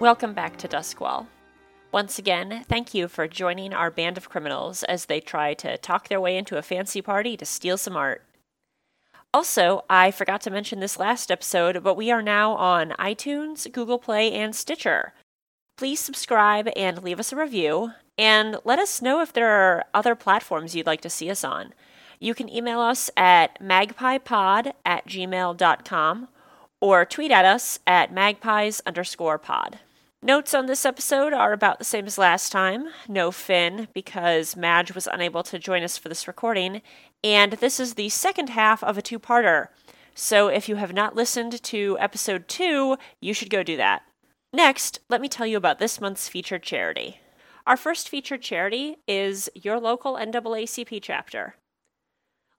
Welcome back to Duskwall. Once again, thank you for joining our band of criminals as they try to talk their way into a fancy party to steal some art. Also, I forgot to mention this last episode, but we are now on iTunes, Google Play, and Stitcher. Please subscribe and leave us a review, and let us know if there are other platforms you'd like to see us on. You can email us at magpiepod at gmail.com or tweet at us at magpies underscore pod. Notes on this episode are about the same as last time. No Finn, because Madge was unable to join us for this recording, and this is the second half of a two parter. So if you have not listened to episode two, you should go do that. Next, let me tell you about this month's featured charity. Our first featured charity is your local NAACP chapter.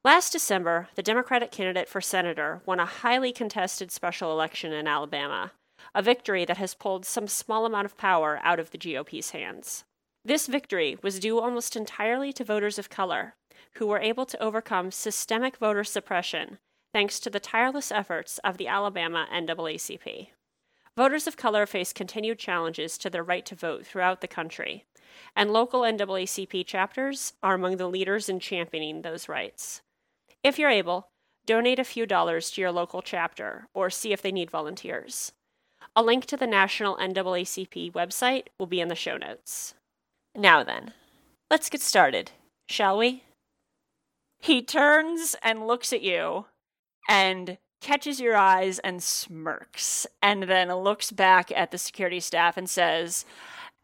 Last December, the Democratic candidate for senator won a highly contested special election in Alabama, a victory that has pulled some small amount of power out of the GOP's hands. This victory was due almost entirely to voters of color, who were able to overcome systemic voter suppression thanks to the tireless efforts of the Alabama NAACP. Voters of color face continued challenges to their right to vote throughout the country, and local NAACP chapters are among the leaders in championing those rights. If you're able, donate a few dollars to your local chapter or see if they need volunteers. A link to the National NAACP website will be in the show notes. Now then, let's get started, shall we? He turns and looks at you and catches your eyes and smirks, and then looks back at the security staff and says,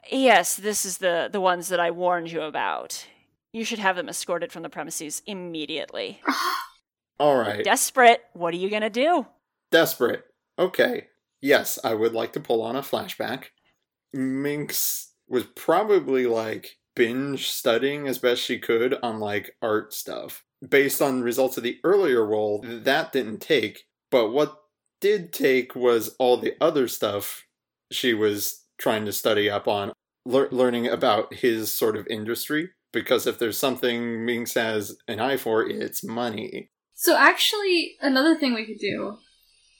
Yes, this is the, the ones that I warned you about. You should have them escorted from the premises immediately. All right. Desperate. What are you going to do? Desperate. Okay. Yes, I would like to pull on a flashback. Minx was probably like binge studying as best she could on like art stuff. Based on results of the earlier roll, that didn't take, but what did take was all the other stuff she was trying to study up on, lear- learning about his sort of industry. Because if there's something Minx has an eye for, it's money. So actually, another thing we could do,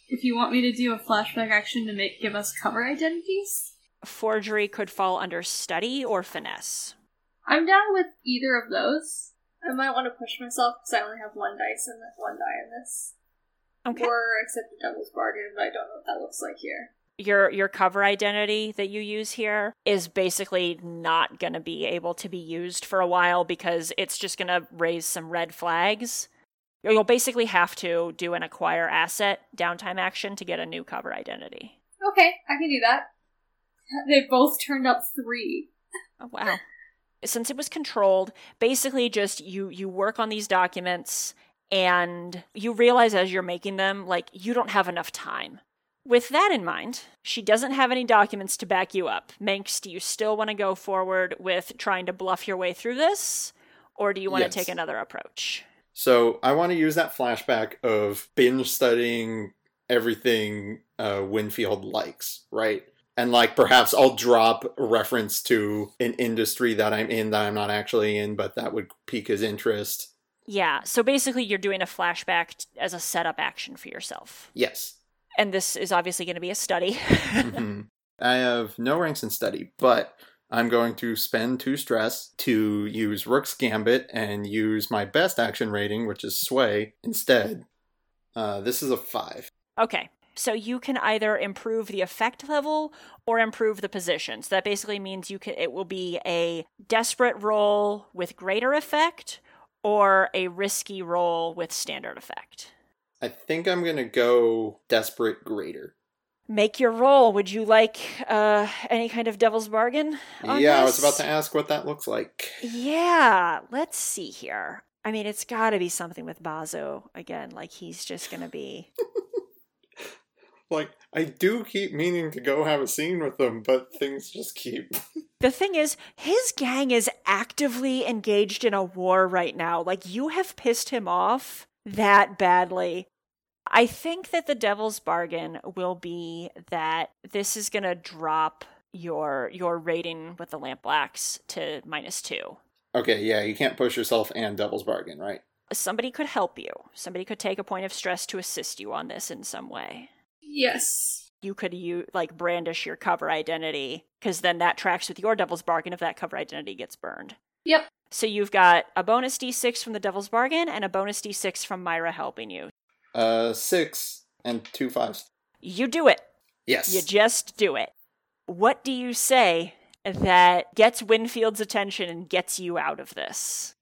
if you want me to do a flashback action to make give us cover identities, Forgery could fall under study or finesse. I'm down with either of those. I might want to push myself because I only have one dice and one die in this. Okay. Or accept the devil's bargain, but I don't know what that looks like here. your your cover identity that you use here is basically not going to be able to be used for a while because it's just going to raise some red flags. You'll basically have to do an acquire asset downtime action to get a new cover identity. Okay, I can do that. They both turned up three. Oh wow. Since it was controlled, basically just you you work on these documents and you realize as you're making them like you don't have enough time. With that in mind, she doesn't have any documents to back you up. Minx, do you still want to go forward with trying to bluff your way through this or do you want Yes. to take another approach? So I want to use that flashback of binge studying everything uh, Winfield likes, right? And like perhaps I'll drop a reference to an industry that I'm in that I'm not actually in, but that would pique his interest. Yeah, so basically you're doing a flashback as a setup action for yourself. Yes. And this is obviously going to be a study. Mhm. I have no ranks in study, but I'm going to spend two stress to use Rook's Gambit and use my best action rating, which is Sway, instead. Uh, this is a five. Okay. So you can either improve the effect level or improve the position. So that basically means you can it will be a desperate roll with greater effect or a risky roll with standard effect. I think I'm going to go Desperate Greater. Make your roll. Would you like uh any kind of devil's bargain? on Yeah, I was about to ask what that looks like. Yeah, let's see here. I mean, it's got to be something with Bazso again. Like he's just going to be Like, I do keep meaning to go have a scene with them, but things just keep. The thing is, his gang is actively engaged in a war right now. Like, you have pissed him off that badly. I think that the devil's bargain will be that this is going to drop your your rating with the Lampblacks to minus 2. Okay, yeah, you can't push yourself and Devil's Bargain, right? Somebody could help you. Somebody could take a point of stress to assist you on this in some way. Yes. you could you like brandish your cover identity because then that tracks with your devil's bargain if that cover identity gets burned. Yep. So you've got a bonus d6 from the devil's bargain and a bonus d6 from Myra helping you. Uh, six and two fives. You do it. Yes. You just do it. What do you say that gets Winfield's attention and gets you out of this?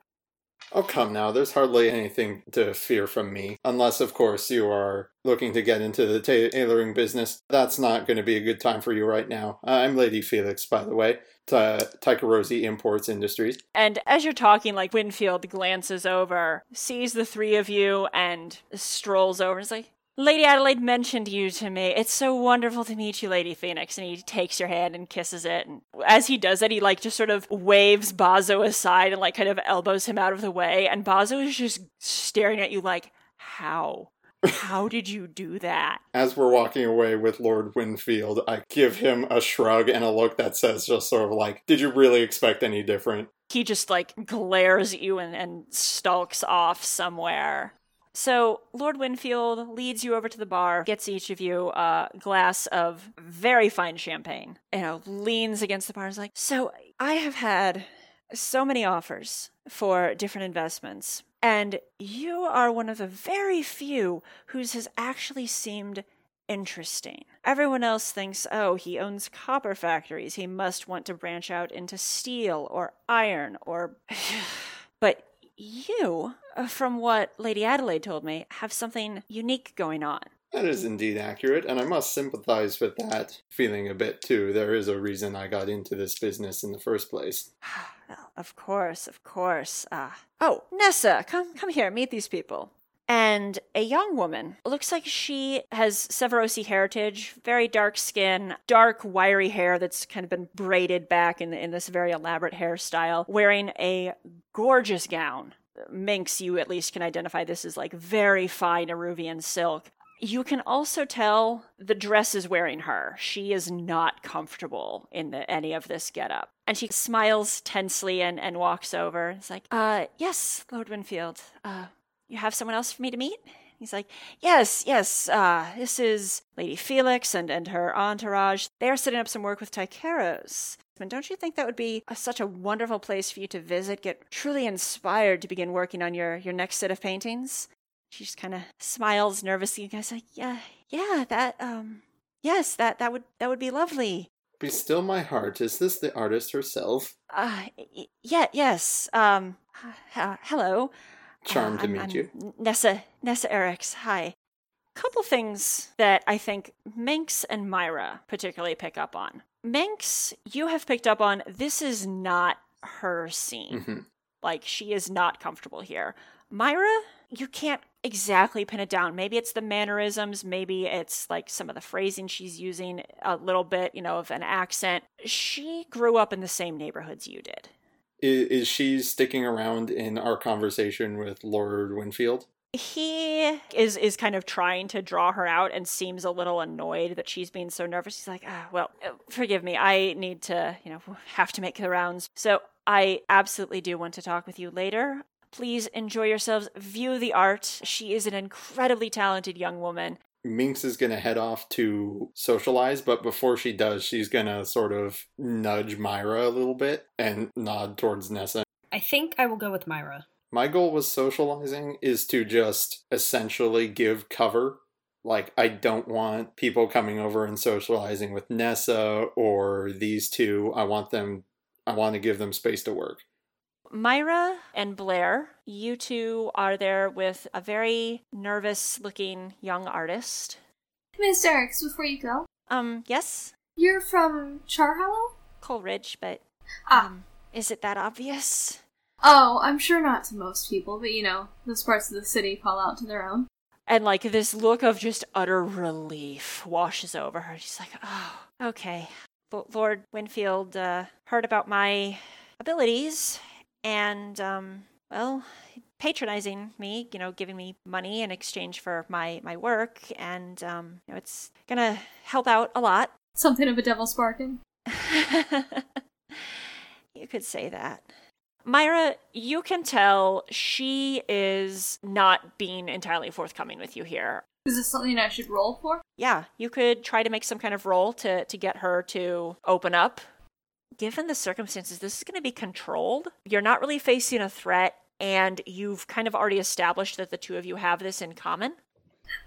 Oh, come now. There's hardly anything to fear from me. Unless, of course, you are looking to get into the tailoring business. That's not going to be a good time for you right now. I'm Lady Felix, by the way, to Tycherosi Imports Industries. And as you're talking, like Winfield glances over, sees the three of you, and strolls over and is like, Lady Adelaide mentioned you to me. It's so wonderful to meet you, Lady Phoenix. And he takes your hand and kisses it. And as he does that, he like just sort of waves Bazso aside and like kind of elbows him out of the way. And Bazso is just staring at you like, how? How did you do that? As we're walking away with Lord Winfield, I give him a shrug and a look that says just sort of like, did you really expect any different? He just like glares at you and, and stalks off somewhere. So, Lord Winfield leads you over to the bar, gets each of you a glass of very fine champagne, you know, leans against the bar and is like, So, I have had so many offers for different investments, and you are one of the very few whose has actually seemed interesting. Everyone else thinks, oh, he owns copper factories. He must want to branch out into steel or iron or. but you, from what Lady Adelaide told me, have something unique going on. That is indeed accurate, and I must sympathize with that feeling a bit too. There is a reason I got into this business in the first place. well, of course, of course. Ah. Oh, Nessa, come come here, meet these people. And a young woman looks like she has Severosi heritage, very dark skin, dark, wiry hair that's kind of been braided back in, in this very elaborate hairstyle, wearing a gorgeous gown. Minx, you at least can identify this as like very fine Iruvian silk. You can also tell the dress is wearing her. She is not comfortable in the, any of this getup. And she smiles tensely and, and walks over. It's like, uh, yes, Lord Winfield. Uh, you have someone else for me to meet? He's like, Yes, yes, uh, this is Lady Felix and, and her entourage. They are setting up some work with Tycheros. And don't you think that would be a, such a wonderful place for you to visit, get truly inspired to begin working on your, your next set of paintings? She just kind of smiles nervously. And goes like, yeah, yeah, that, um, yes, that, that would, that would be lovely. Be still my heart. Is this the artist herself? Uh, yeah, yes. Um, uh, hello. Charmed uh, to meet I'm you. Nessa, Nessa Ericks. Hi. Couple things that I think Minx and Myra particularly pick up on. Minx, you have picked up on this is not her scene. hmm Like, she is not comfortable here. Myra, you can't exactly pin it down. Maybe it's the mannerisms, maybe it's like some of the phrasing she's using, a little bit, you know, of an accent. She grew up in the same neighborhoods you did. Is, is she sticking around in our conversation with Lord Winfield? he is is kind of trying to draw her out and seems a little annoyed that she's being so nervous. He's like, ah, well, uh, forgive me. I need to, you know, have to make the rounds. So I absolutely do want to talk with you later. Please enjoy yourselves. View the art. She is an incredibly talented young woman. Minx is going to head off to socialize, but before she does, she's going to sort of nudge Myra a little bit and nod towards Nessa. I think I will go with Myra. My goal with socializing is to just essentially give cover. Like, I don't want people coming over and socializing with Nessa or these two. I want them, I want to give them space to work. Myra and Blair, you two are there with a very nervous looking young artist. Miss Ericks, before you go, Um, yes, you're from Charhollow? Coalridge, but Ah. um, is it that obvious? Oh, I'm sure not to most people, but you know, those parts of the city call out to their own. And like this look of just utter relief washes over her. She's like, oh, okay. Lord Winfield uh, heard about my abilities and, um, well, patronizing me, you know, giving me money in exchange for my, my work. And, um, you know, it's gonna help out a lot. Something of a devil's bargain. you could say that. Myra, you can tell she is not being entirely forthcoming with you here. Is this something I should roll for? Yeah, you could try to make some kind of roll to, to get her to open up. Given the circumstances, this is going to be controlled. You're not really facing a threat, and you've kind of already established that the two of you have this in common.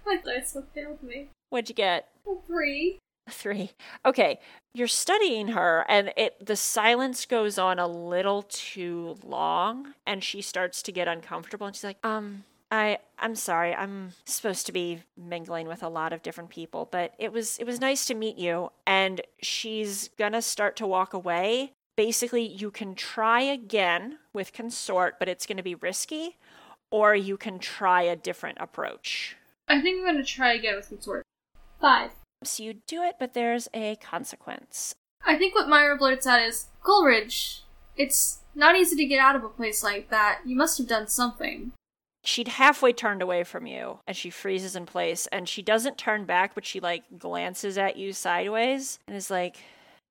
My dice have failed me. What'd you get? Three. Three. Okay, you're studying her, and it the silence goes on a little too long, and she starts to get uncomfortable, and she's like, "Um, I I'm sorry. I'm supposed to be mingling with a lot of different people, but it was it was nice to meet you." And she's gonna start to walk away. Basically, you can try again with consort, but it's going to be risky, or you can try a different approach. I think I'm gonna try again with consort. Five. So you do it, but there's a consequence. I think what Myra blurts out is Coalridge. It's not easy to get out of a place like that. You must have done something. She'd halfway turned away from you and she freezes in place and she doesn't turn back but she like glances at you sideways and is like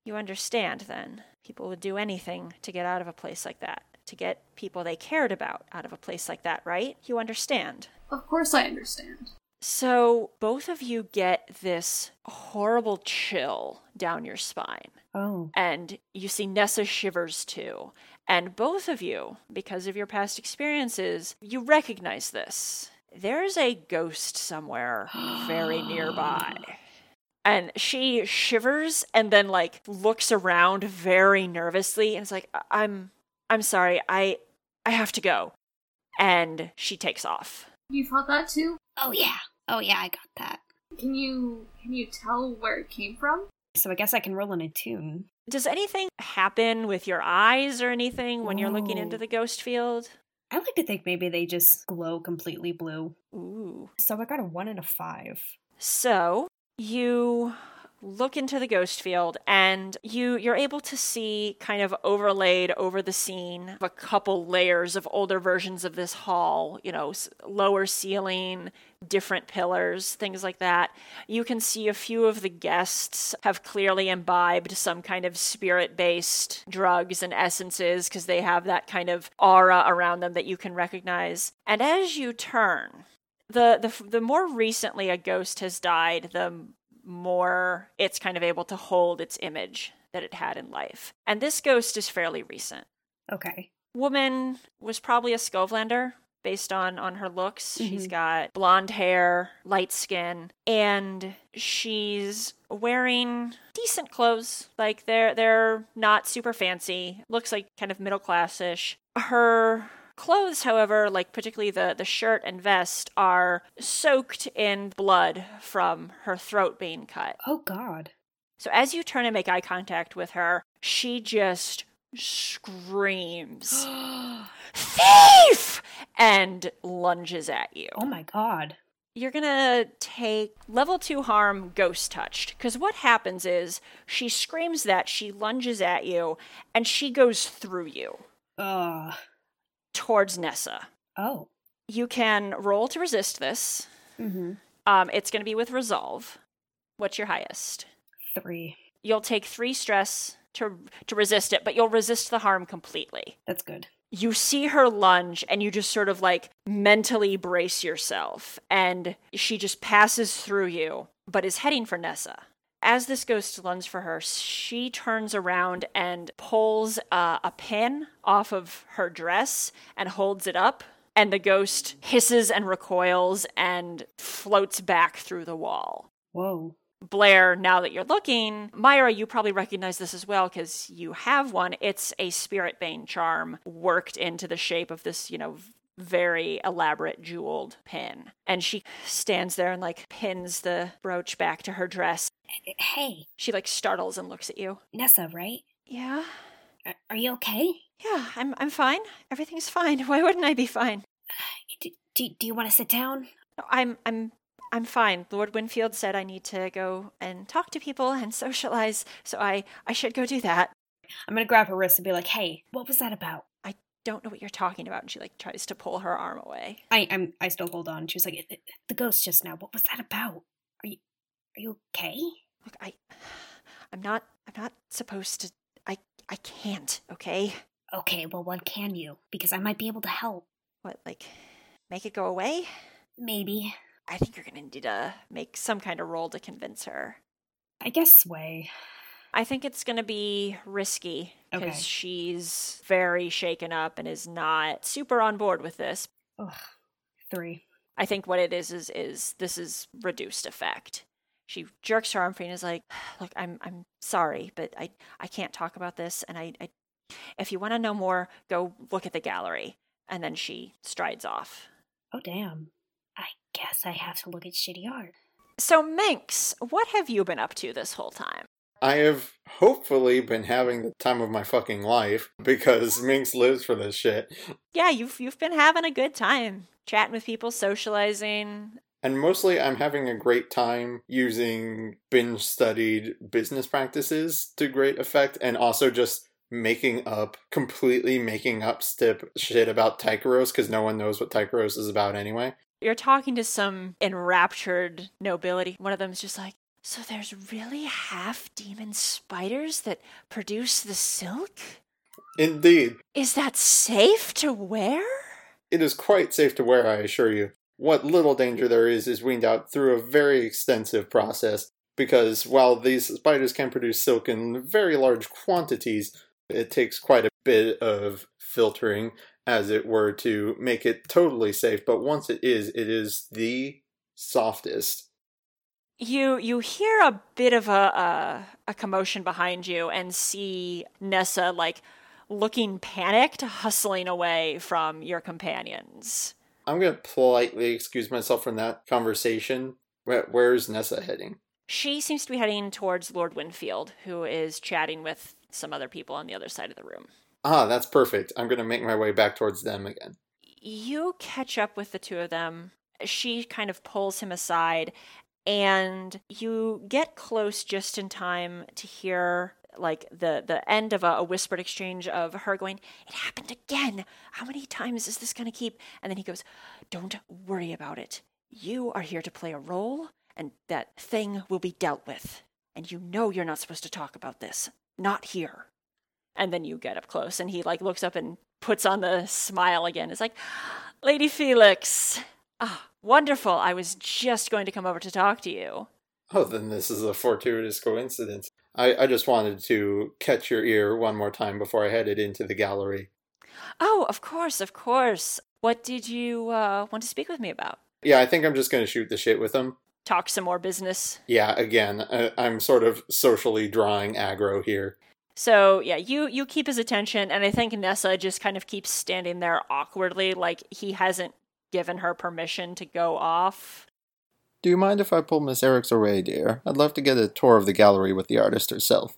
you understand then people would do anything to get out of a place like that to get people they cared about out of a place like that right you understand Of course I understand. so both of you get this horrible chill down your spine Oh. and you see Nessa shivers too. And both of you, because of your past experiences, you recognize this. There's a ghost somewhere very nearby. And she shivers and then like looks around very nervously and is like, "I- "I'm I'm sorry. I I have to go." And she takes off. You felt that too? Oh yeah. Oh yeah, I got that. Can you can you tell where it came from? So I guess I can roll an attune. Does anything happen with your eyes or anything when you're looking into the ghost field? I like to think maybe they just glow completely blue. Ooh. So I got a one and a five. So you look into the ghost field and you you're able to see kind of overlaid over the scene a couple layers of older versions of this hall you know lower ceiling different pillars things like that. You can see a few of the guests have clearly imbibed some kind of spirit based drugs and essences because they have that kind of aura around them that you can recognize. And as you turn the the the more recently a ghost has died, the more it's kind of able to hold its image that it had in life. And this ghost is fairly recent. Okay. Woman was probably a Skovlander based on on her looks. She's Mhm. got blonde hair, light skin, and she's wearing decent clothes. Like they're they're not super fancy. Looks like kind of middle classish. Her clothes, however, like particularly the the shirt and vest, are soaked in blood from her throat being cut. Oh god. So as you turn and make eye contact with her, she just screams, Thief! and lunges at you. oh my god. You're gonna take level two harm ghost touched. Because what happens is she screams that, she lunges at you, and she goes through you Ugh. Towards Nessa. Oh. You can roll to resist this. Mm-hmm. Um, it's gonna be with resolve. What's your highest? Three. You'll take three stress to to resist it, but you'll resist the harm completely. That's good. You see her lunge and you just sort of like mentally brace yourself and she just passes through you but is heading for Nessa. As this ghost lunges for her, she turns around and pulls uh, a pin off of her dress and holds it up. And the ghost hisses and recoils and floats back through the wall. Whoa. Blair, now that you're looking, Myra, you probably recognize this as well because you have one. It's a spirit bane charm worked into the shape of this, you know, very elaborate jeweled pin. And she stands there and like pins the brooch back to her dress. Hey, She like startles and looks at you. Nessa, right? Yeah. Are, are you okay? Yeah, I'm I'm fine. Everything's fine. Why wouldn't I be fine? Uh, do, do, do you want to sit down? No, I'm I'm I'm fine. Lord Winfield said I need to go and talk to people and socialize, so I I should go do that. I'm gonna grab her wrist and be like, "Hey, what was that about?" Don't know what you're talking about. And she like tries to pull her arm away. I, I'm, I still hold on. She was like, "It- it- "The ghost just now. What was that about? Are you, are you okay?" Look, I, I'm not, I'm not supposed to. I, I can't. Okay. Okay, well, what can you? Because I might be able to help. What, like, make it go away? Maybe. I think you're to need to make some kind of roll to convince her. I guess sway. I think it's going to be risky because Okay. she's very shaken up and is not super on board with this. Ugh. Three. I think what it is is is this is reduced effect. She jerks her arm free and is like, "Look, I'm I'm sorry, but I I can't talk about this, and I, I if you want to know more, go look at the gallery." And then she strides off. Oh damn. I guess I have to look at shitty art. So, Minx, what have you been up to this whole time? I have hopefully been having the time of my fucking life because Minx lives for this shit. Yeah, you've you've been having a good time chatting with people, socializing. And mostly, I'm having a great time using binge studied business practices to great effect, and also just making up, completely making up stip shit about Tycheros because no one knows what Tycheros is about anyway. You're talking to some enraptured nobility. One of them's just like, "So there's really half demon spiders that produce the silk? Indeed, Is that safe to wear?" it is quite safe to wear, I assure you. What little danger there is is weaned out through a very extensive process because while these spiders can produce silk in very large quantities, it takes quite a bit of filtering, as it were, to make it totally safe. But once it is, it is the softest. You you hear a bit of a a, a commotion behind you and see Nessa like looking panicked, hustling away from your companions. I'm going to politely excuse myself from that conversation. Where, where's Nessa heading? She seems to be heading towards Lord Winfield, who is chatting with some other people on the other side of the room. Ah, that's perfect. I'm going to make my way back towards them again. You catch up with the two of them. She kind of pulls him aside, and you get close just in time to hear like the the end of a, a whispered exchange of her going, "It happened again. How many times is this going to keep?" And then he goes, "Don't worry about it. You are here to play a role, and that thing will be dealt with. And you know you're not supposed to talk about this. Not here." And then you get up close, and he like looks up and puts on the smile again. It's like, Lady Felix, ah, wonderful. I was just going to come over to talk to you. Oh, then this is a fortuitous coincidence. I, I just wanted to catch your ear one more time before I headed into the gallery. Oh, of course, of course. What did you uh, want to speak with me about? Yeah, I think I'm just going to shoot the shit with them. Talk some more business. Yeah, again, I, I'm sort of socially drawing aggro here. So yeah, you you keep his attention, and I think Nessa just kind of keeps standing there awkwardly, like he hasn't given her permission to go off. Do you mind if I pull Miss Ericks away, dear? I'd love to get a tour of the gallery with the artist herself.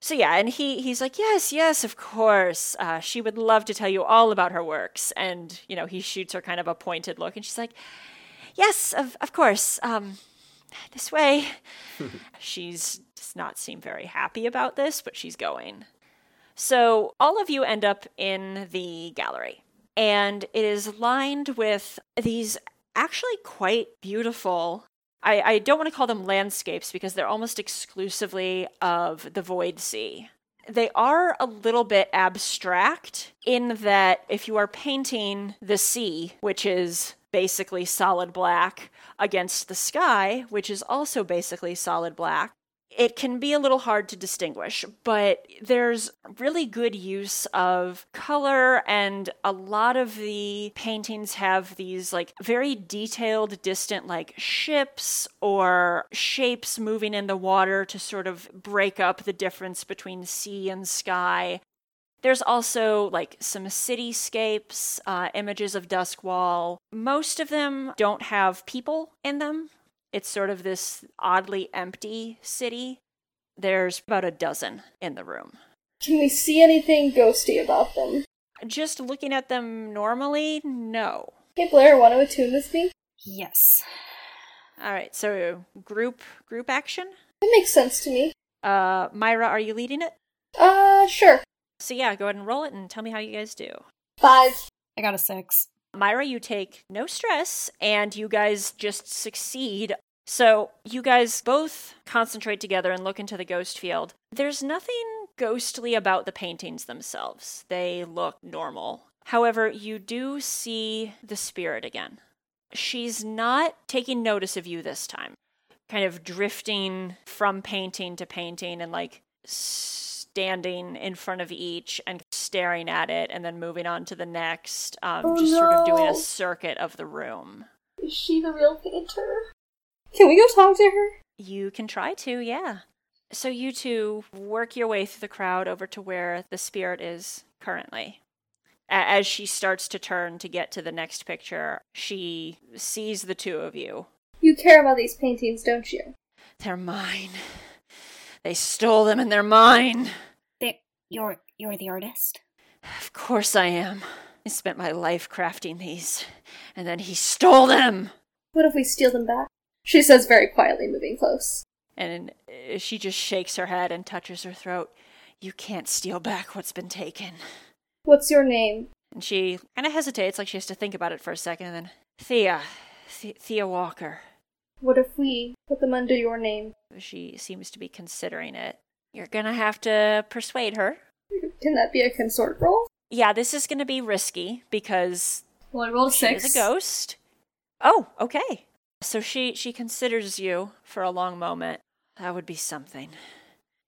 So yeah, and he he's like, yes, yes, of course. Uh, she would love to tell you all about her works, and you know he shoots her kind of a pointed look, and she's like, yes, of of course. Um, this way. she's does not seem very happy about this, but she's going. So all of you end up in the gallery, and it is lined with these actually quite beautiful I, I don't want to call them landscapes because they're almost exclusively of the void sea. They are a little bit abstract in that if you are painting the sea, which is basically solid black, against the sky, which is also basically solid black, it can be a little hard to distinguish, but there's really good use of color, and a lot of the paintings have these like very detailed, distant like ships or shapes moving in the water to sort of break up the difference between sea and sky. There's also like some cityscapes, uh, images of Duskwall. Most of them don't have people in them. It's sort of this oddly empty city. There's about a dozen in the room. Can we see anything ghosty about them? Just looking at them normally, no. Hey Blair, want to attune with me? Yes. All right, so group group action. That makes sense to me. Uh, Myra, are you leading it? Uh, sure. So yeah, go ahead and roll it and tell me how you guys do. Five. I got a six. Myra, you take no stress and you guys just succeed. So, you guys both concentrate together and look into the ghost field. There's nothing ghostly about the paintings themselves, they look normal. However, you do see the spirit again She's not taking notice of you this time. Kind of drifting from painting to painting and like standing in front of each and staring at it and then moving on to the next. Um, Oh, just sort of doing a circuit of the room. Is she the real painter? Can we go talk to her? You can try to, yeah. So you two work your way through the crowd over to where the spirit is currently. As she starts to turn to get to the next picture, she sees the two of you. You care about these paintings, don't you? They're mine. They stole them and they're mine. They, you're you're the artist. Of course I am. I spent my life crafting these, and then he stole them. What if we steal them back? She says very quietly, moving close. And uh, she just shakes her head and touches her throat. You can't steal back what's been taken. What's your name? And she kind of hesitates, like she has to think about it for a second, and then Thea, Th- Thea Walker. What if we put them under your name? She seems to be considering it. You're gonna have to persuade her. Can that be a consort roll? Yeah, this is gonna be risky because Well, I rolled she six. is a ghost. Oh, okay. So she she considers you for a long moment. That would be something.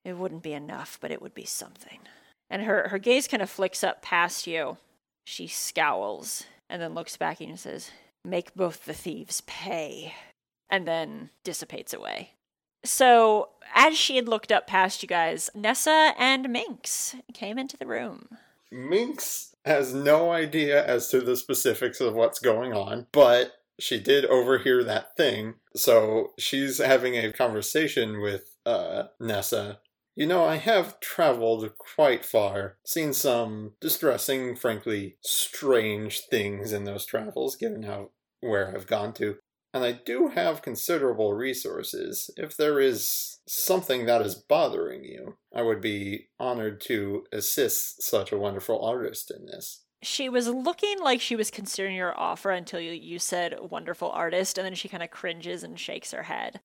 It wouldn't be enough, but it would be something. And her her gaze kind of flicks up past you. She scowls and then looks back at you and says, "Make both the thieves pay." And then dissipates away. So, as she had looked up past you guys, Nessa and Minx came into the room. Minx has no idea as to the specifics of what's going on, but she did overhear that thing. So she's having a conversation with uh, Nessa. You know, I have traveled quite far, seen some distressing, frankly, strange things in those travels, given how where I've gone to. And I do have considerable resources. If there is something that is bothering you, I would be honored to assist such a wonderful artist in this. She was looking like she was considering your offer until you, you said wonderful artist, and then she kind of cringes and shakes her head.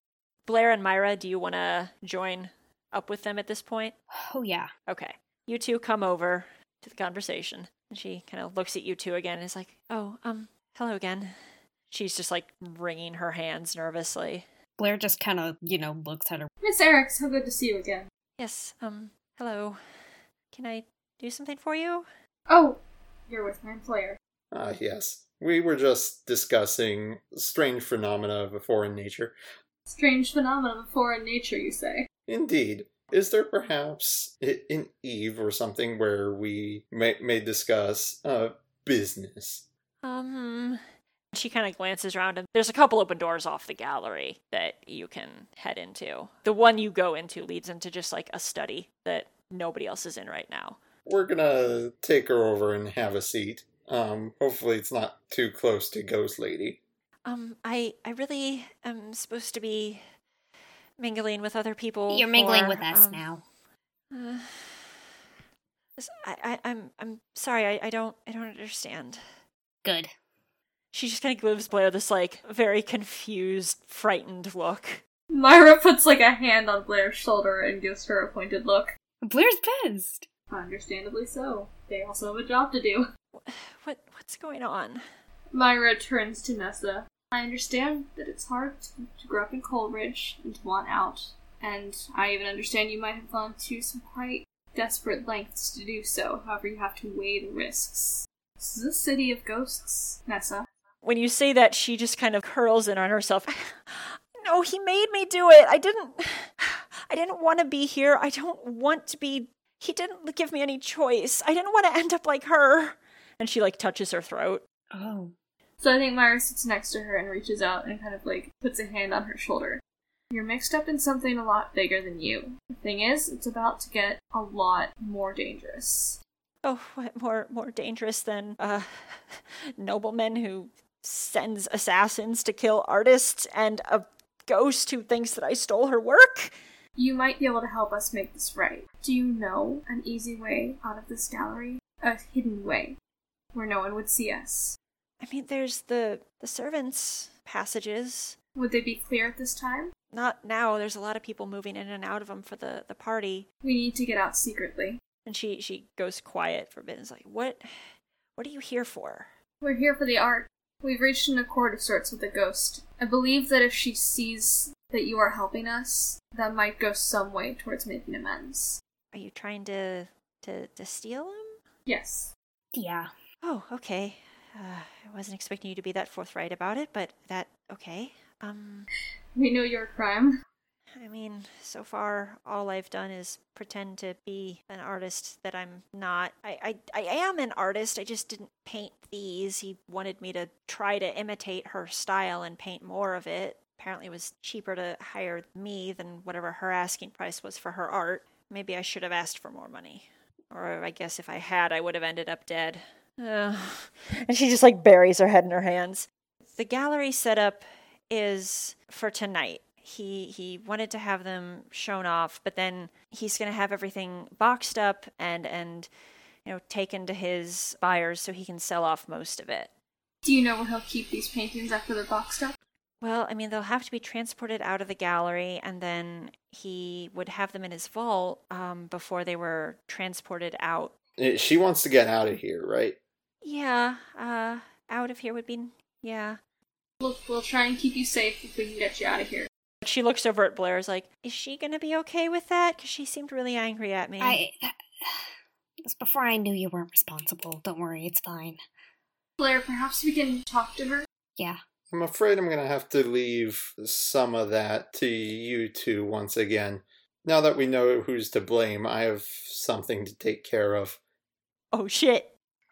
Blair and Myra, do you want to join up with them at this point? Oh yeah. Okay. You two come over to the conversation. And she kind of looks at you two again and is like, oh, um, hello again. She's just like wringing her hands nervously. Blair just kind of you know looks at her. Miss Eric, so good to see you again. Yes, um, hello. Can I do something for you? Oh, you're with my employer. Ah, yes. We were just discussing strange phenomena of a foreign nature. Strange phenomena of foreign nature, you say. Indeed. Is there perhaps an eve or something where we may, may discuss uh, business? Um, she kind of glances around, and there's a couple open doors off the gallery that you can head into. The one you go into leads into just like a study that nobody else is in right now. We're gonna take her over and have a seat. Um, hopefully it's not too close to Ghost Lady. Um, I I really am supposed to be mingling with other people. You're mingling for, with us um, now. Uh, this- I, I I'm I'm sorry. I, I don't I don't understand. Good. She just kind of gives Blair this like very confused, frightened look. Myra puts like a hand on Blair's shoulder and gives her a pointed look. Blair's pissed. Understandably so. They also have a job to do. What what's going on? Myra turns to Nessa. I understand that it's hard to, to grow up in Coalridge and to want out, and I even understand you might have gone to some quite desperate lengths to do so. However, you have to weigh the risks. This is a city of ghosts, Nessa. When you say that, she just kind of curls in on herself. no, he made me do it. I didn't. I didn't want to be here. I don't want to be. He didn't give me any choice. I didn't want to end up like her. And she like touches her throat. Oh. So I think Myra sits next to her and reaches out and kind of like puts a hand on her shoulder. You're mixed up in something a lot bigger than you. The thing is, it's about to get a lot more dangerous. Oh, what more more dangerous than uh, a nobleman who sends assassins to kill artists and a ghost who thinks that I stole her work? You might be able to help us make this right. Do you know an easy way out of this gallery? A hidden way, where no one would see us. I mean, there's the the servants' passages. Would they be clear at this time? Not now. There's a lot of people moving in and out of them for the the party. We need to get out secretly. And she she goes quiet for a bit and is like, "What? What are you here for?" We're here for the art. We've reached an accord of sorts with the ghost. I believe that if she sees that you are helping us, that might go some way towards making amends. Are you trying to to to steal him? Yes. Yeah. Oh, okay. Uh, I wasn't expecting you to be that forthright about it, but that okay. Um, We know your crime. I mean, so far all I've done is pretend to be an artist that I'm not. I, I, I am an artist. I just didn't paint these. He wanted me to try to imitate her style and paint more of it. Apparently, it was cheaper to hire me than whatever her asking price was for her art. Maybe I should have asked for more money. Or I guess if I had, I would have ended up dead. Ugh. And she just like buries her head in her hands. The gallery setup is for tonight. He he wanted to have them shown off, but then he's going to have everything boxed up and and you know taken to his buyers so he can sell off most of it. Do you know where he'll keep these paintings after they're boxed up? Well, I mean, they'll have to be transported out of the gallery, and then he would have them in his vault um, before they were transported out. Eh, She wants to get out of here, right? Yeah, uh, out of here would be yeah. We'll, we'll try and keep you safe if we can get you out of here. She looks over at Blair, is like, "Is she gonna be okay with that?" Because she seemed really angry at me. I. That, was before I knew you weren't responsible. Don't worry, it's fine. Blair, perhaps we can talk to her? Yeah. I'm afraid I'm going to have to leave some of that to you two once again. Now that we know who's to blame, I have something to take care of. oh shit!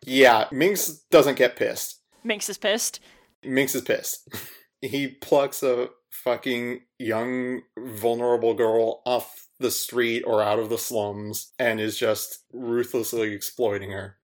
Yeah, Minx doesn't get pissed. Minx is pissed. Minx is pissed. he plucks a fucking young, vulnerable girl off the street or out of the slums and is just ruthlessly exploiting her.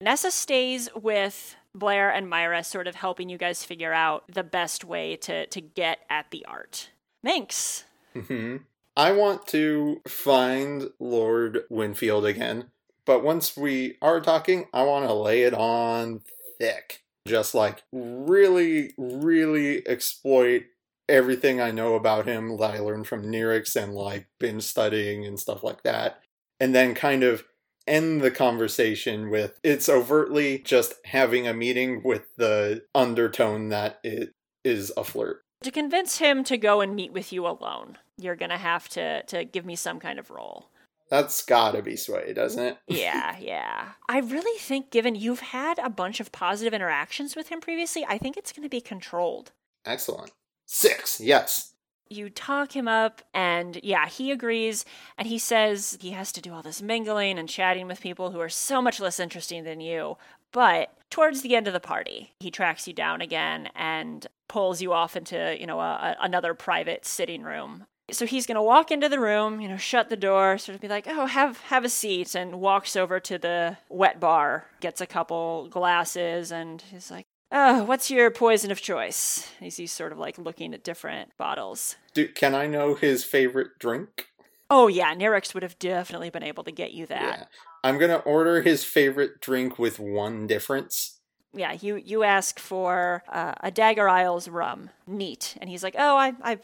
Nessa stays with Blair and Myra, sort of helping you guys figure out the best way to to get at the art. Minx, hmm I want to find Lord Winfield again, but once we are talking, I want to lay it on thick. Just like really, really exploit everything I know about him that I learned from Nirix and like binge studying and stuff like that. And then kind of end the conversation with it's overtly just having a meeting with the undertone that it is a flirt. to convince him to go and meet with you alone, you're gonna have to to give me some kind of role. That's gotta be Sway, doesn't it? Yeah, yeah. I really think, given you've had a bunch of positive interactions with him previously, I think it's gonna be controlled. Excellent. Six, yes. you talk him up and yeah he agrees. And he says he has to do all this mingling and chatting with people who are so much less interesting than you. But towards the end of the party he tracks you down again and pulls you off into you know a, a- another private sitting room. So he's going to walk into the room you know shut the door sort of be like oh have have a seat and walks over to the wet bar gets a couple glasses and he's like oh what's your poison of choice he's, he's sort of like looking at different bottles Do, can I know his favorite drink? Oh yeah, Nirix would have definitely been able to get you that. Yeah. I'm gonna order his favorite drink with one difference. Yeah, you you ask for uh, a Dagger Isles rum, neat, and he's like, "Oh, I I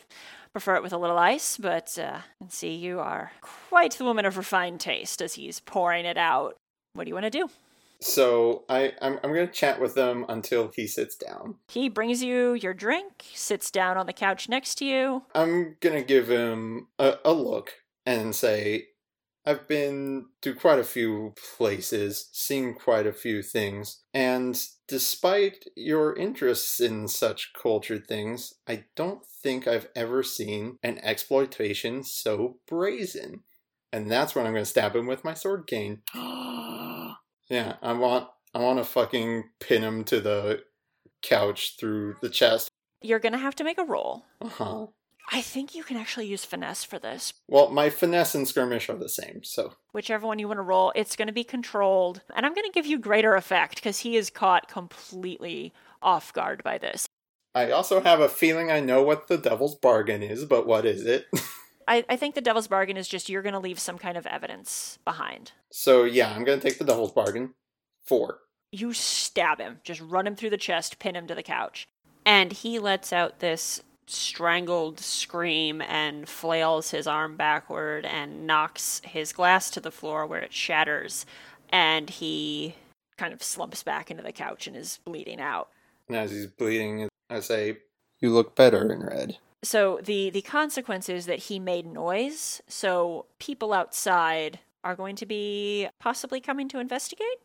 prefer it with a little ice, but uh, and see, you are quite the woman of refined taste." As he's pouring it out, what do you want to do? So I, I'm, I'm gonna chat with him until he sits down. He brings you your drink, sits down on the couch next to you. I'm gonna give him a, a look and say, I've been to quite a few places, seen quite a few things, and despite your interests in such cultured things, I don't think I've ever seen an exploitation so brazen. And that's when I'm gonna stab him with my sword cane. Yeah, I want I want to fucking pin him to the couch through the chest. You're gonna have to make a roll. Uh huh. I think you can actually use finesse for this. Well, my finesse and skirmish are the same, so whichever one you want to roll, it's going to be controlled. And I'm going to give you greater effect because he is caught completely off guard by this. I also have a feeling I know what the devil's bargain is, but what is it? I, I think the devil's bargain is just you're going to leave some kind of evidence behind. so yeah, I'm gonna take the devil's bargain. Four. You stab him, just run him through the chest, pin him to the couch. And he lets out this strangled scream and flails his arm backward and knocks his glass to the floor where it shatters. And he kind of slumps back into the couch and is bleeding out. And as he's bleeding, I say, You look better in red. So the the consequence is that he made noise. So people outside are going to be possibly coming to investigate.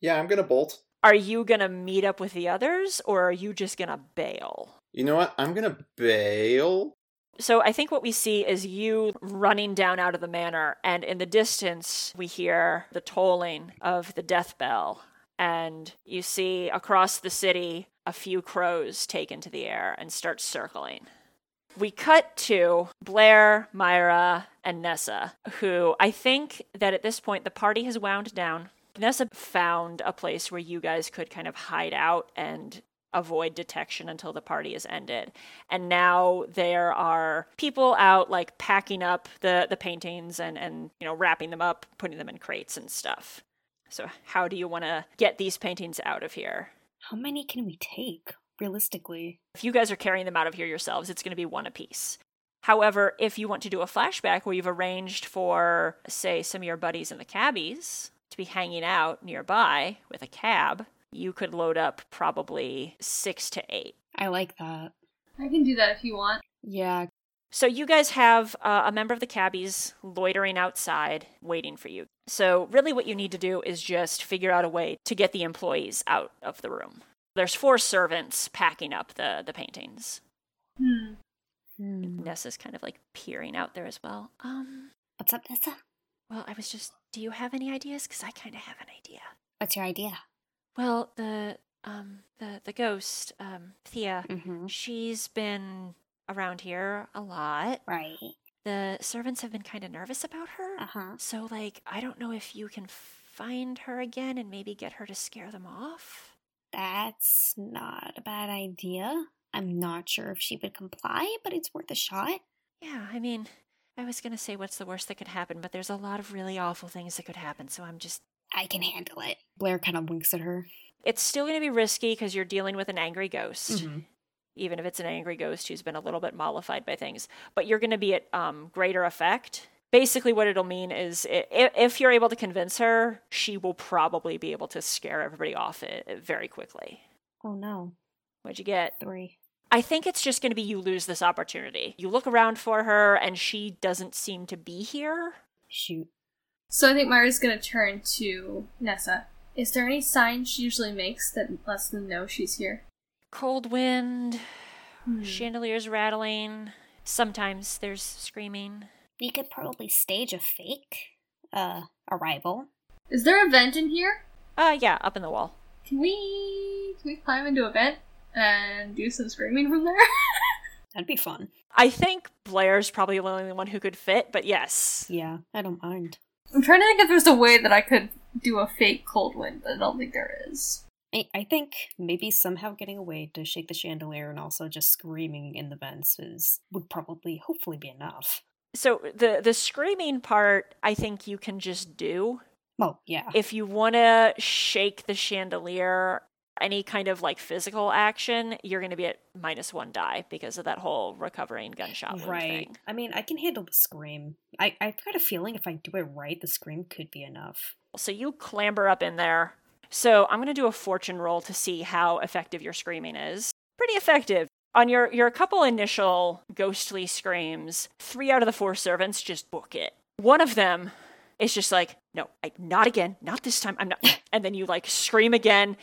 Yeah, I'm gonna bolt. Are you gonna meet up with the others, or are you just gonna bail? You know what? I'm gonna bail. So I think what we see is you running down out of the manor, and in the distance we hear the tolling of the death bell, and you see across the city a few crows take into the air and start circling. We cut to Blair, Myra, and Nessa, who I think that at this point the party has wound down. Nessa found a place where you guys could kind of hide out and avoid detection until the party is ended. And now there are people out like packing up the, the paintings and, and you know wrapping them up, putting them in crates and stuff. So how do you want to get these paintings out of here? How many can we take, realistically? If you guys are carrying them out of here yourselves, it's going to be one apiece. However, if you want to do a flashback where you've arranged for, say, some of your buddies in the cabbies to be hanging out nearby with a cab, you could load up probably six to eight. I like that. I can do that if you want. Yeah. So you guys have uh, a member of the cabbies loitering outside waiting for you. So really what you need to do is just figure out a way to get the employees out of the room. There's four servants packing up the, the paintings. Hmm. Hmm. Nessa's kind of like peering out there as well. Um, What's up, Nessa? well, I was just, do you have any ideas? Because I kind of have an idea. What's your idea? Well, the, um, the, the ghost, um, Thea, Mm-hmm. she's been around here a lot. Right. The servants have been kind of nervous about her. Uh huh. So, like, I don't know if you can find her again and maybe get her to scare them off. That's not a bad idea. I'm not sure if she would comply, but it's worth a shot. Yeah, I mean, I was gonna say what's the worst that could happen, but there's a lot of really awful things that could happen, so I'm just. I can handle it. Blair kind of winks at her. It's still gonna be risky because you're dealing with an angry ghost. Mhm. even if it's an angry ghost who's been a little bit mollified by things. But you're going to be at um, greater effect. Basically, what it'll mean is if you're able to convince her, she will probably be able to scare everybody off it very quickly. Oh no. What'd you get? Three. I think it's just going to be you lose this opportunity. You look around for her, and she doesn't seem to be here. Shoot. So I think Myra's gonna turn to Nessa. Is there any sign she usually makes that lets them know she's here? Cold wind, Hmm. chandeliers rattling. Sometimes there's screaming. We could probably stage a fake uh arrival. Is there a vent in here? Uh, yeah, up in the wall. Can we can we climb into a vent and do some screaming from there? That'd be fun. I think Blair's probably the only one who could fit, but yes. Yeah, I don't mind. I'm trying to think if there's a way that I could do a fake cold wind, but I don't think there is. I, I think maybe somehow getting away to shake the chandelier and also just screaming in the vents is would probably hopefully be enough. So the the screaming part, I think you can just do. Well, yeah. If you want to shake the chandelier, any kind of like physical action, you're going to be at minus one die because of that whole recovering gunshot right. thing. I mean, I can handle the scream. I, I've got a feeling if I do it right, the scream could be enough. So you clamber up in there. So I'm going to do a fortune roll to see how effective your screaming is. Pretty effective. On your your couple initial ghostly screams, three out of the four servants just book it. One of them is just like, "No, I, not again, not this time. I'm not." And then you like scream again,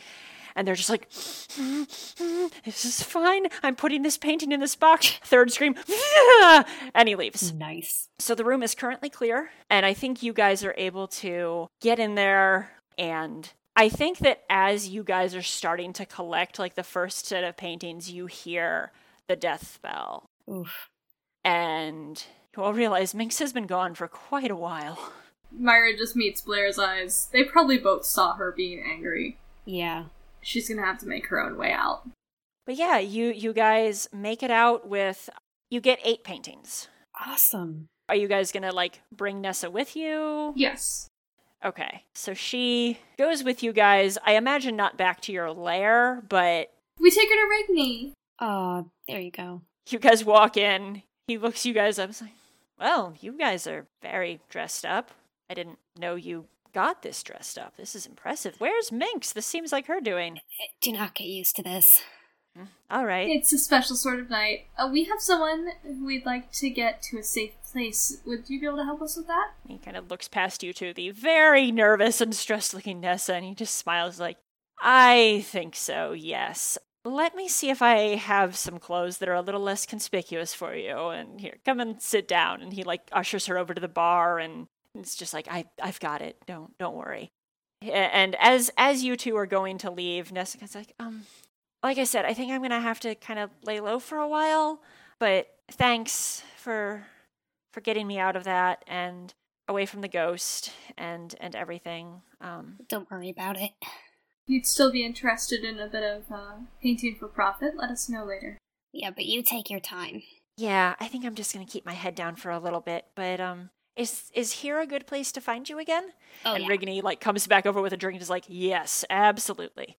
and they're just like, "This is fine. I'm putting this painting in this box." Third scream, and he leaves. Nice. So the room is currently clear, and I think you guys are able to get in there. And I think that as you guys are starting to collect like the first set of paintings, you hear the death bell. Oof. And you all realize Minx has been gone for quite a while. Myra just meets Blair's eyes. They probably both saw her being angry. Yeah. She's gonna have to make her own way out. But yeah, you you guys make it out with you get eight paintings. Awesome. Are you guys gonna like bring Nessa with you? Yes. Okay, so she goes with you guys. I imagine not back to your lair, but We take her to Rigney. Uh, there you go. you guys walk in. He looks you guys up. He's like, "Well, you guys are very dressed up. I didn't know you got this dressed up. This is impressive. Where's Minx? This seems like her doing." Do not get used to this. All right. It's a special sort of night. Uh, we have someone who we'd like to get to a safe place. Would you be able to help us with that? He kind of looks past you to the very nervous and stressed looking Nessa and he just smiles like, I think so, yes. Let me see if I have some clothes that are a little less conspicuous for you. And here, come and sit down. And he like ushers her over to the bar and it's just like, I, I've got it. Don't, don't worry. And as, as you two are going to leave, Nessa Nessa's like, um, like I said, I think I'm gonna have to kind of lay low for a while. But thanks for, for getting me out of that and away from the ghost and and everything. Um, Don't worry about it. You'd still be interested in a bit of uh, painting for profit, let us know later. Yeah, but you take your time. yeah, I think I'm just gonna keep my head down for a little bit. But um, is is here a good place to find you again? Oh, and yeah. Rigney like comes back over with a drink and is like, yes, absolutely.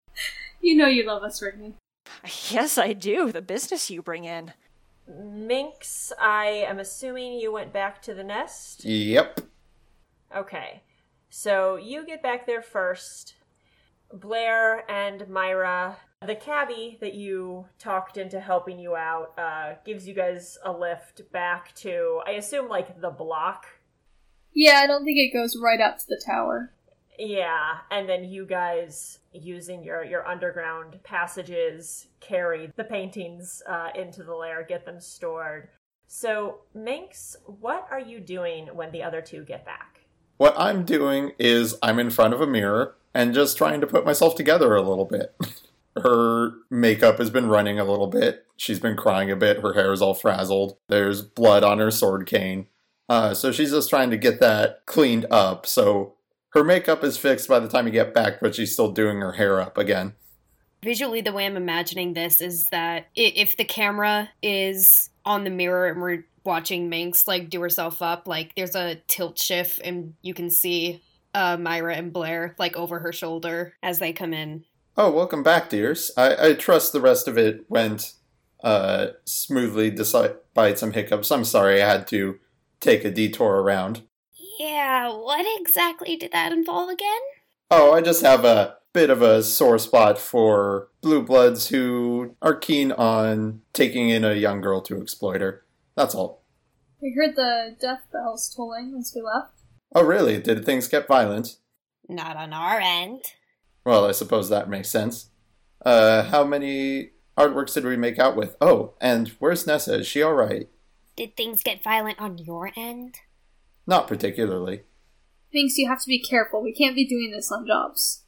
You know you love us, Rigney. Yes, I do. The business you bring in. Minx, I am assuming you went back to the nest. Yep. Okay. So you get back there first. Blair and Myra, the cabbie that you talked into helping you out, uh, gives you guys a lift back to, I assume, like the block. Yeah, I don't think it goes right up to the tower. Yeah, and then you guys, using your, your underground passages, carry the paintings uh, into the lair, get them stored. So, Minx, what are you doing when the other two get back? What I'm doing is I'm in front of a mirror and just trying to put myself together a little bit. Her makeup has been running a little bit. She's been crying a bit. Her hair is all frazzled. There's blood on her sword cane. Uh, so she's just trying to get that cleaned up. So her makeup is fixed by the time you get back, but she's still doing her hair up again. Visually, the way I'm imagining this is that if the camera is on the mirror and we're watching Minx like do herself up, like there's a tilt shift and you can see uh, Myra and Blair like over her shoulder as they come in. Oh, welcome back, dears. I, I trust the rest of it went uh, smoothly despite some hiccups. I'm sorry I had to take a detour around. Yeah, what exactly did that involve again? Oh, I just have a bit of a sore spot for blue bloods who are keen on taking in a young girl to exploit her. That's all. We heard the death bells tolling as we left. Oh, really? Did things get violent? Not on our end. Well, I suppose that makes sense. Uh, how many artworks did we make out with? Oh, and where's Nessa? Is she alright? Did things get violent on your end? Not particularly. Thinks you have to be careful. We can't be doing this on jobs.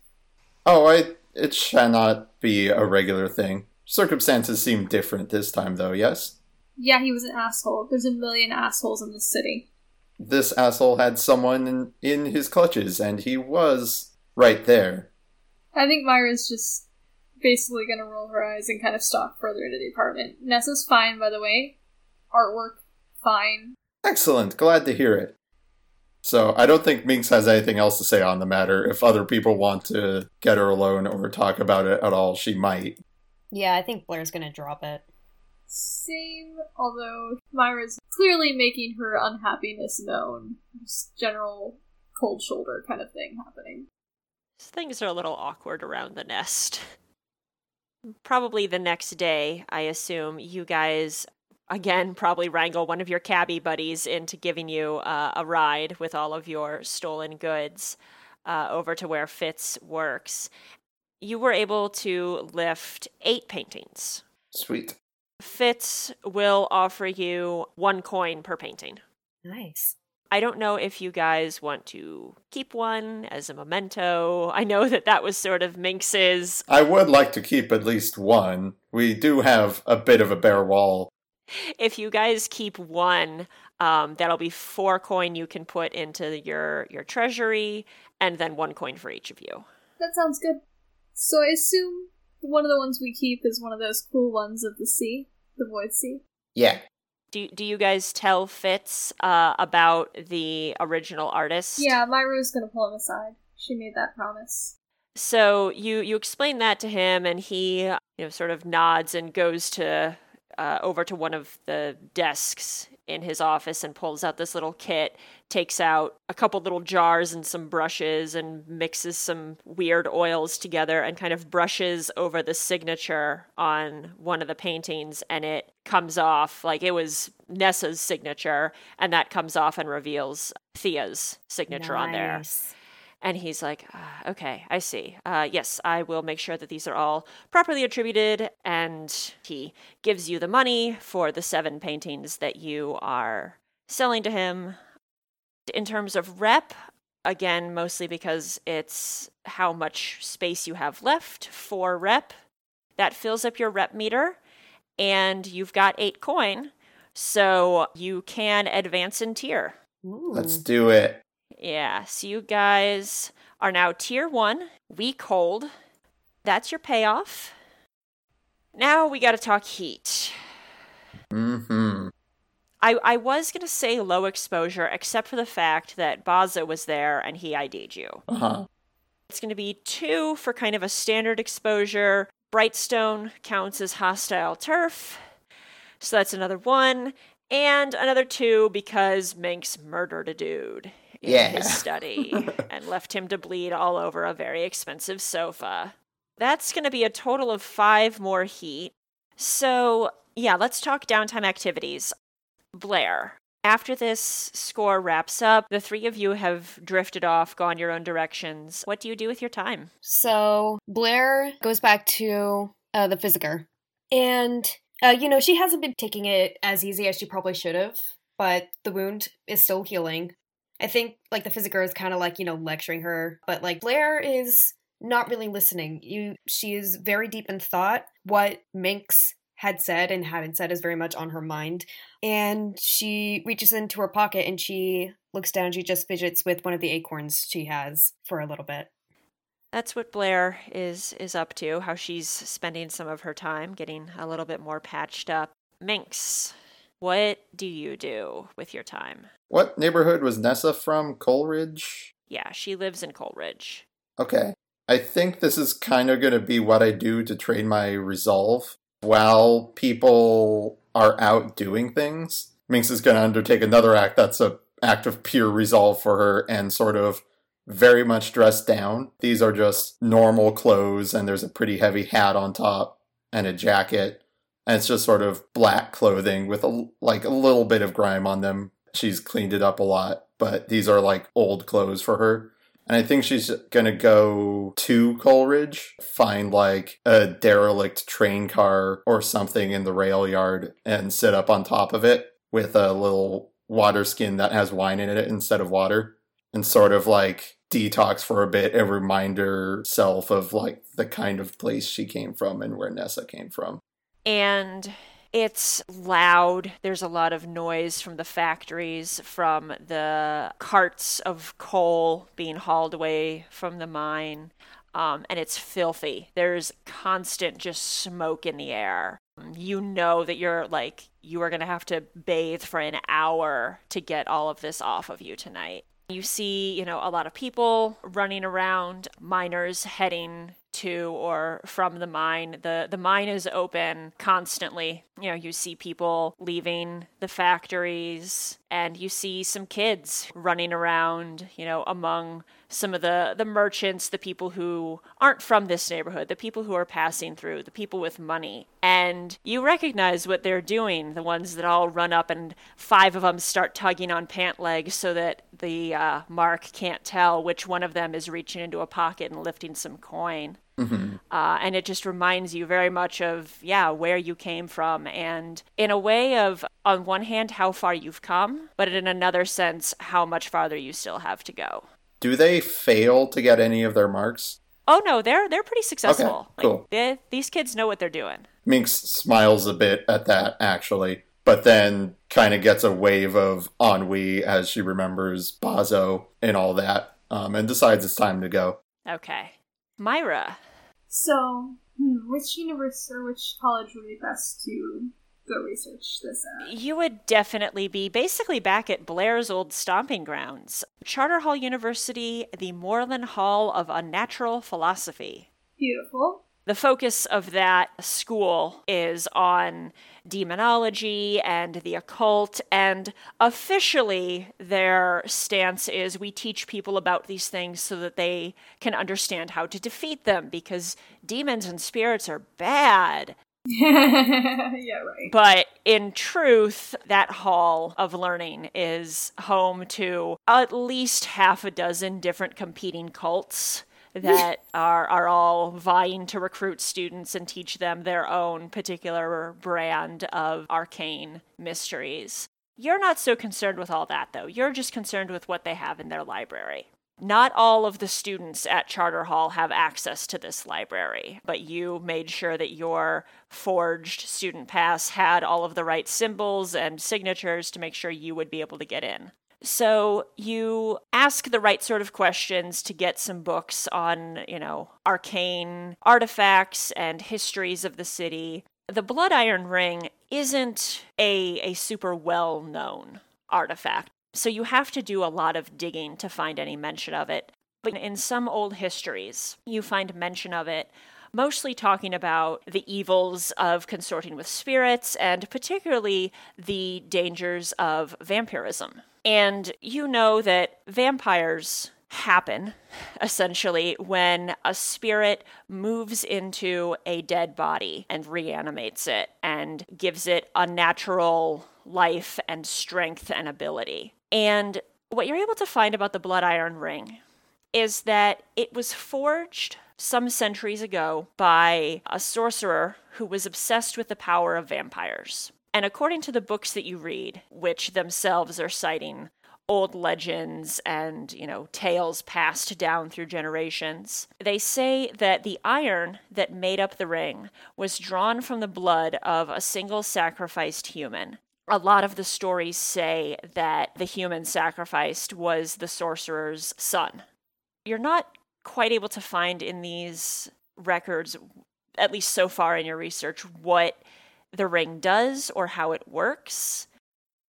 Oh, I. It shall not be a regular thing. Circumstances seem different this time, though, yes? Yeah, he was an asshole. There's a million assholes in this city. This asshole had someone in, in his clutches, and he was right there. I think Myra's just basically gonna roll her eyes and kind of stalk further into the apartment. Nessa's fine, by the way. Artwork, fine. Excellent. Glad to hear it. So, I don't think Minx has anything else to say on the matter. If other people want to get her alone or talk about it at all, she might. Yeah, I think Blair's gonna drop it. Same, although Myra's clearly making her unhappiness known. Just general cold shoulder kind of thing happening. Things are a little awkward around the nest. Probably the next day, I assume, you guys again probably wrangle one of your cabbie buddies into giving you uh, a ride with all of your stolen goods uh, over to where Fitz works. You were able to lift eight paintings. Sweet. Fitz will offer you one coin per painting. Nice. I don't know if you guys want to keep one as a memento. I know that that was sort of Minx's. I would like to keep at least one. We do have a bit of a bare wall. If you guys keep one, um, that'll be four coin you can put into your your treasury, and then one coin for each of you. That sounds good. So I assume one of the ones we keep is one of those cool ones of the sea, the Void Sea. Yeah. Do do you guys tell Fitz uh, about the original artist? Yeah, Myra's gonna pull him aside. She made that promise. So you you explain that to him, and he you know sort of nods and goes to uh, over to one of the desks in his office and pulls out this little kit, takes out a couple little jars and some brushes and mixes some weird oils together and kind of brushes over the signature on one of the paintings and it comes off like it was Nessa's signature and that comes off and reveals Thea's signature on there. Nice. And he's like, uh, okay, I see. Uh, yes, I will make sure that these are all properly attributed. And he gives you the money for the seven paintings that you are selling to him. In terms of rep, again, mostly because it's how much space you have left for rep, that fills up your rep meter. And you've got eight coin. So you can advance in tier. Ooh. Let's do it. Yeah, so you guys are now tier one, weak hold. That's your payoff. Now we gotta talk heat. Mm-hmm. I, I was gonna say low exposure, except for the fact that Bazso was there and he ID'd you. Uh-huh. It's gonna be two for kind of a standard exposure. Brightstone counts as hostile turf. So that's another one. And another two because Minx murdered a dude in Yeah. his study and left him to bleed all over a very expensive sofa. That's going to be a total of five more heat. So, yeah, let's talk downtime activities. Blair, after this score wraps up, the three of you have drifted off, gone your own directions. What do you do with your time? So Blair goes back to uh, the Physicker. And, uh, you know, she hasn't been taking it as easy as she probably should have, but the wound is still healing. I think, like, the Physicker is kind of like, you know, lecturing her, but, like, Blair is not really listening. You, She is very deep in thought. What Minx had said and hadn't said is very much on her mind. And she reaches into her pocket and she looks down. She just fidgets with one of the acorns she has for a little bit. That's what Blair is is up to, how she's spending some of her time getting a little bit more patched up. Minx, what do you do with your time? What neighborhood was Nessa from? Coalridge? Yeah, she lives in Coalridge. Okay. I think this is kind of going to be what I do to train my resolve. While people are out doing things, Minx is going to undertake another act that's a act of pure resolve for her and sort of very much dressed down. These are just normal clothes and there's a pretty heavy hat on top and a jacket. And it's just sort of black clothing with a, like a little bit of grime on them. She's cleaned it up a lot, but these are like old clothes for her. And I think she's going to go to Coalridge, find like a derelict train car or something in the rail yard and sit up on top of it with a little water skin that has wine in it instead of water and sort of like detox for a bit and remind herself of like the kind of place she came from and where Nessa came from. And it's loud. There's a lot of noise from the factories, from the carts of coal being hauled away from the mine. Um, and it's filthy. There's constant just smoke in the air. You know that you're like, you are going to have to bathe for an hour to get all of this off of you tonight. You see, you know, a lot of people running around, miners heading to or from the mine. The the mine is open constantly. You know, you see people leaving the factories and you see some kids running around, you know, among some of the the merchants, the people who aren't from this neighborhood, the people who are passing through, the people with money. And you recognize what they're doing, the ones that all run up and five of them start tugging on pant legs so that the uh, mark can't tell which one of them is reaching into a pocket and lifting some coin. Mm-hmm. Uh, and it just reminds you very much of, yeah, where you came from. And in a way of, on one hand, how far you've come, but in another sense, how much farther you still have to go. Do they fail to get any of their marks? Oh no, they're they're pretty successful. Okay, cool. Like, they, these kids know what they're doing. Minx smiles a bit at that, actually, but then kind of gets a wave of ennui as she remembers Bazso and all that, um, and decides it's time to go. Okay, Myra. So, hmm, which university or which college would be best to go research this at? You would definitely be basically back at Blair's old stomping grounds, Charterhall University, the Moreland Hall of Unnatural Philosophy. Beautiful. The focus of that school is on demonology and the occult, and officially their stance is we teach people about these things so that they can understand how to defeat them because demons and spirits are bad. yeah, right. But in truth, that hall of learning is home to at least half a dozen different competing cults that are are all vying to recruit students and teach them their own particular brand of arcane mysteries. You're not so concerned with all that though. You're just concerned with what they have in their library. Not all of the students at Charterhall have access to this library, but you made sure that your forged student pass had all of the right symbols and signatures to make sure you would be able to get in. So you ask the right sort of questions to get some books on, you know, arcane artifacts and histories of the city. The Blood Iron Ring isn't a, a super well known artifact, so you have to do a lot of digging to find any mention of it. But in some old histories, you find mention of it mostly talking about the evils of consorting with spirits and particularly the dangers of vampirism. And you know that vampires happen essentially when a spirit moves into a dead body and reanimates it and gives it unnatural life and strength and ability. And what you're able to find about the Blood Iron Ring is that it was forged some centuries ago by a sorcerer who was obsessed with the power of vampires. And according to the books that you read, which themselves are citing old legends and, you know, tales passed down through generations, they say that the iron that made up the ring was drawn from the blood of a single sacrificed human. A lot of the stories say that the human sacrificed was the sorcerer's son. You're not quite able to find in these records, at least so far in your research, what the ring does or how it works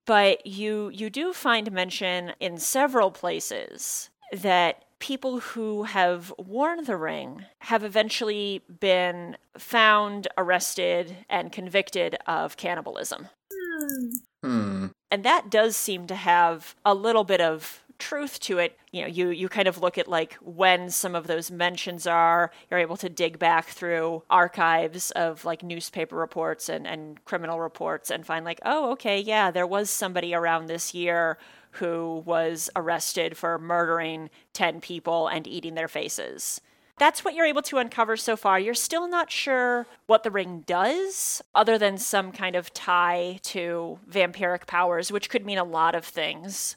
but you you do find mention in several places that people who have worn the ring have eventually been found arrested and convicted of cannibalism Hmm. and that does seem to have a little bit of truth to it. You know you you kind of look at like when some of those mentions are. You're able to dig back through archives of like newspaper reports and and criminal reports and find like oh okay yeah there was somebody around this year who was arrested for murdering 10 people and eating their faces that's what you're able to uncover so far. You're still not sure what the ring does, other than some kind of tie to vampiric powers, which could mean a lot of things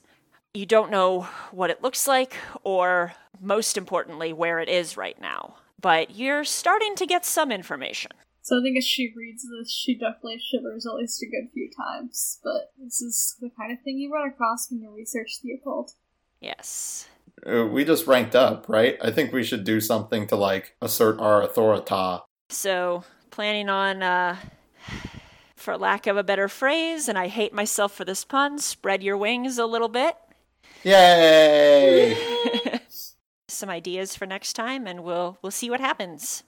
you don't know what it looks like or most importantly where it is right now but you're starting to get some information So I think as she reads this, she definitely shivers at least a good few times. But this is the kind of thing you run across when you research the occult. yes we just ranked up, right? I think we should do something to like assert our authority. so planning on uh for lack of a better phrase and i hate myself for this pun spread your wings a little bit Yay! some ideas for next time and we'll we'll see what happens.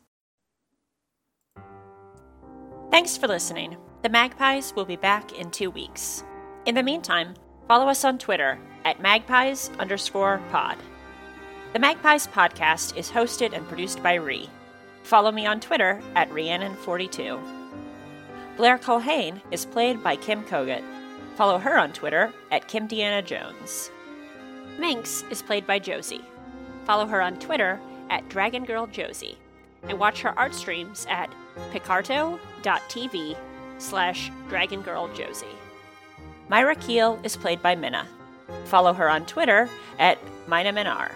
Thanks for listening. The Magpies will be back in two weeks. In the meantime, follow us on Twitter at magpies underscore pod. The Magpies podcast is hosted and produced by Ree. Follow me on Twitter at Rhiannon42. Blair Culhane is played by Kim Kogut. Follow her on Twitter at Kim Deanna Jones. Minx is played by Josie. Follow her on Twitter at Dragon Girl Josie, and watch her art streams at picarto.tv slash Dragon Girl Josie. Myra Keel is played by Minna. Follow her on Twitter at Mina Minar.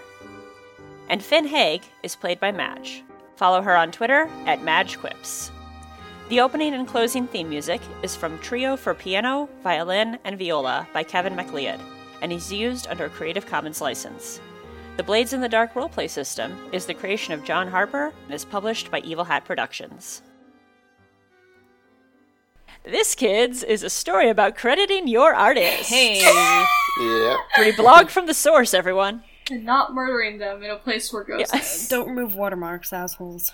And Finn Haig is played by Madge. Follow her on Twitter at MadgeQuips. The opening and closing theme music is from Trio for Piano, Violin, and Viola by Kevin MacLeod and is used under a Creative Commons license. The Blades in the Dark roleplay system is the creation of John Harper and is published by Evil Hat Productions. This, kids, is a story about crediting your artist. Hey. Yep. Free blog from the source, everyone. And not murdering them in a place where ghosts Yes. Don't remove watermarks, assholes.